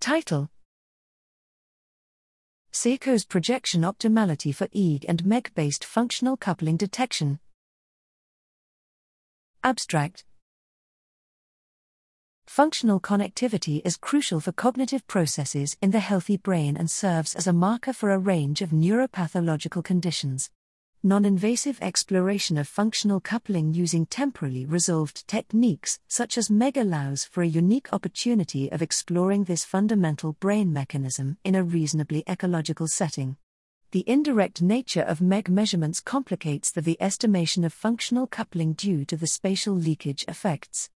Title. PSIICOS projection optimality for EEG and MEG based functional coupling detection. Abstract. Functional connectivity is crucial for cognitive processes in the healthy brain and serves as a marker for a range of neuropathological conditions non invasive exploration of functional coupling using temporally resolved techniques, such as MEG, allows for a unique opportunity of exploring this fundamental brain mechanism in a reasonably ecological setting. The indirect nature of MEG measurements complicates the estimation of functional coupling due to the spatial leakage effects.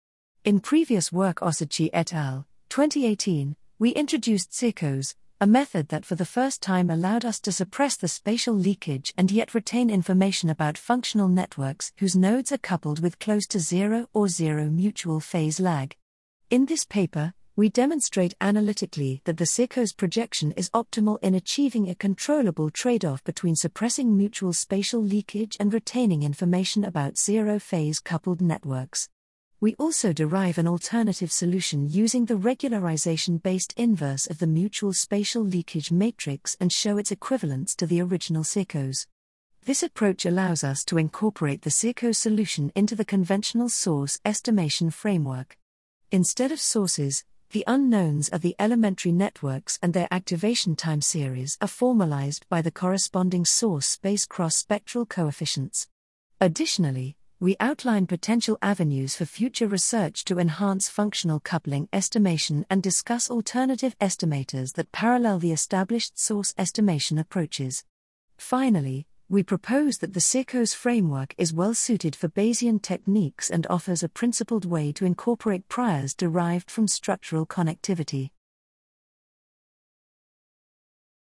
In previous work, Ossadtchi et al., 2018, we introduced PSIICOS, a method that for the first time allowed us to suppress the spatial leakage and yet retain information about functional networks whose nodes are coupled with close to zero or zero mutual phase lag. In this paper, we demonstrate analytically that the PSIICOS projection is optimal in achieving a controllable trade off between suppressing mutual spatial leakage and retaining information about zero phase coupled networks. We also derive an alternative solution using the regularization based inverse of the mutual spatial leakage matrix and show its equivalence to the original PSIICOS. This approach allows us to incorporate the PSIICOS solution into the conventional source estimation framework. Instead of sources, the unknowns are the elementary networks and their activation time series are formalized by the corresponding source space cross spectral coefficients. Additionally, we outline potential avenues for future research to enhance functional coupling estimation and discuss alternative estimators that parallel the established source estimation approaches. Finally, we propose that the PSIICOS framework is well suited for Bayesian techniques and offers a principled way to incorporate priors derived from structural connectivity.